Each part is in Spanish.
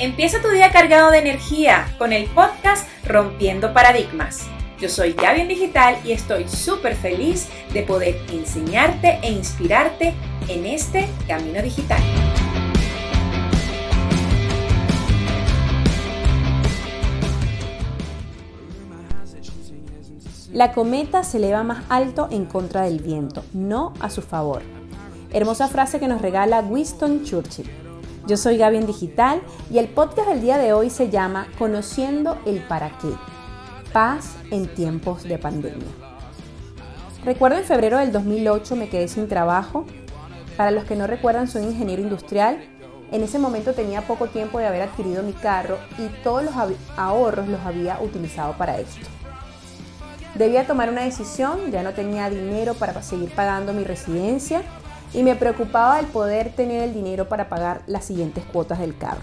Empieza tu día cargado de energía con el podcast Rompiendo Paradigmas. Yo soy Gaby en Digital y estoy súper feliz de poder enseñarte e inspirarte en este camino digital. La cometa se eleva más alto en contra del viento, no a su favor. Hermosa frase que nos regala Winston Churchill. Yo soy Gaby en Digital y el podcast del día de hoy se llama Conociendo el para qué. Paz en tiempos de pandemia. Recuerdo en febrero del 2008 me quedé sin trabajo. Para los que no recuerdan, soy ingeniero industrial. En ese momento tenía poco tiempo de haber adquirido mi carro y todos los ahorros los había utilizado para esto. Debía tomar una decisión, ya no tenía dinero para seguir pagando mi residencia y me preocupaba el poder tener el dinero para pagar las siguientes cuotas del carro.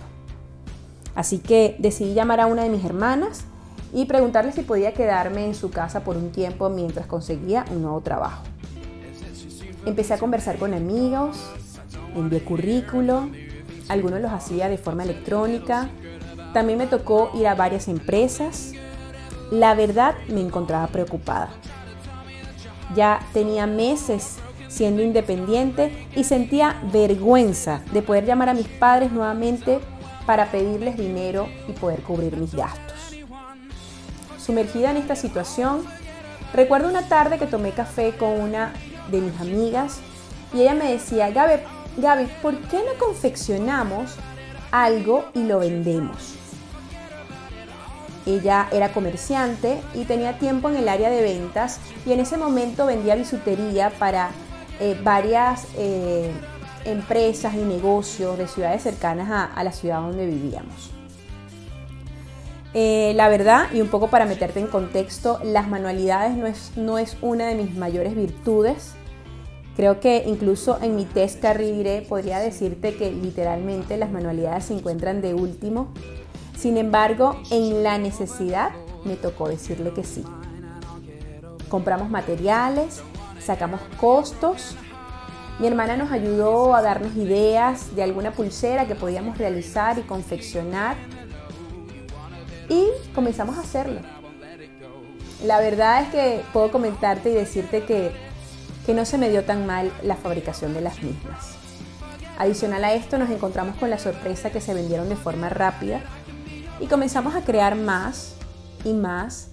Así que decidí llamar a una de mis hermanas y preguntarle si podía quedarme en su casa por un tiempo mientras conseguía un nuevo trabajo. Empecé a conversar con amigos, envié currículo, algunos los hacía de forma electrónica, también me tocó ir a varias empresas. La verdad me encontraba preocupada. Ya tenía meses siendo independiente y sentía vergüenza de poder llamar a mis padres nuevamente para pedirles dinero y poder cubrir mis gastos. Sumergida en esta situación, recuerdo una tarde que tomé café con una de mis amigas y ella me decía, Gaby, Gaby, ¿por qué no confeccionamos algo y lo vendemos? Ella era comerciante y tenía tiempo en el área de ventas y en ese momento vendía bisutería para eh, varias eh, empresas y negocios de ciudades cercanas a, la ciudad donde vivíamos. Eh, la verdad, y un poco para meterte en contexto, las manualidades no es, no es una de mis mayores virtudes. Creo que incluso en mi test Carrire podría decirte que literalmente las manualidades se encuentran de último. Sin embargo, en la necesidad me tocó decirle que sí. Compramos materiales, sacamos costos. Mi hermana nos ayudó a darnos ideas de alguna pulsera que podíamos realizar y confeccionar. Y comenzamos a hacerlo. La verdad es que puedo comentarte y decirte que, que no se me dio tan mal la fabricación de las mismas. Adicional a esto nos encontramos con la sorpresa que se vendieron de forma rápida y comenzamos a crear más y más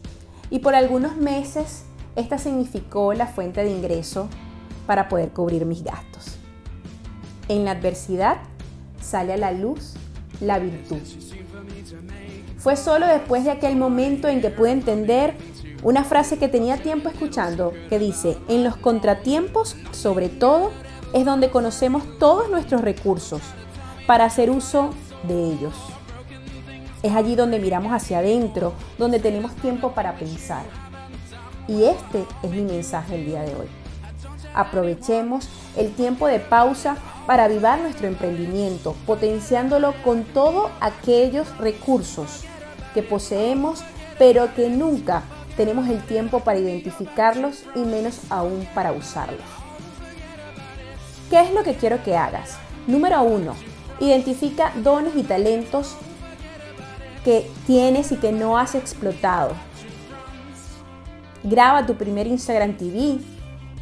y por algunos meses esta significó la fuente de ingreso para poder cubrir mis gastos. En la adversidad sale a la luz la virtud. Fue solo después de aquel momento en que pude entender una frase que tenía tiempo escuchando que dice, en los contratiempos, sobre todo, es donde conocemos todos nuestros recursos para hacer uso de ellos. Es allí donde miramos hacia adentro, donde tenemos tiempo para pensar. Y este es mi mensaje el día de hoy. Aprovechemos el tiempo de pausa para avivar nuestro emprendimiento, potenciándolo con todos aquellos recursos que poseemos, pero que nunca tenemos el tiempo para identificarlos y menos aún para usarlos. ¿Qué es lo que quiero que hagas? Número uno, identifica dones y talentos que tienes y que no has explotado Graba tu primer Instagram TV.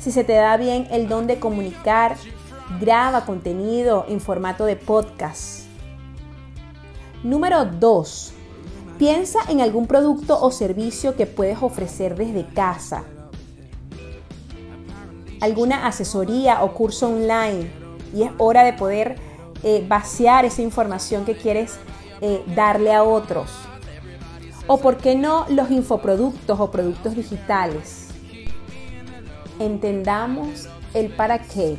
Si se te da bien el don de comunicar, graba contenido en formato de podcast. Número 2. Piensa en algún producto o servicio que puedes ofrecer desde casa. Alguna asesoría o curso online. Y es hora de poder eh, vaciar esa información que quieres eh, darle a otros o por qué no los infoproductos o productos digitales. Entendamos el para qué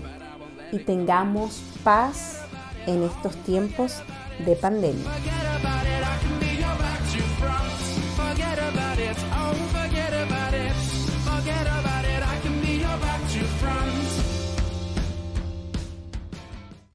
y tengamos paz en estos tiempos de pandemia.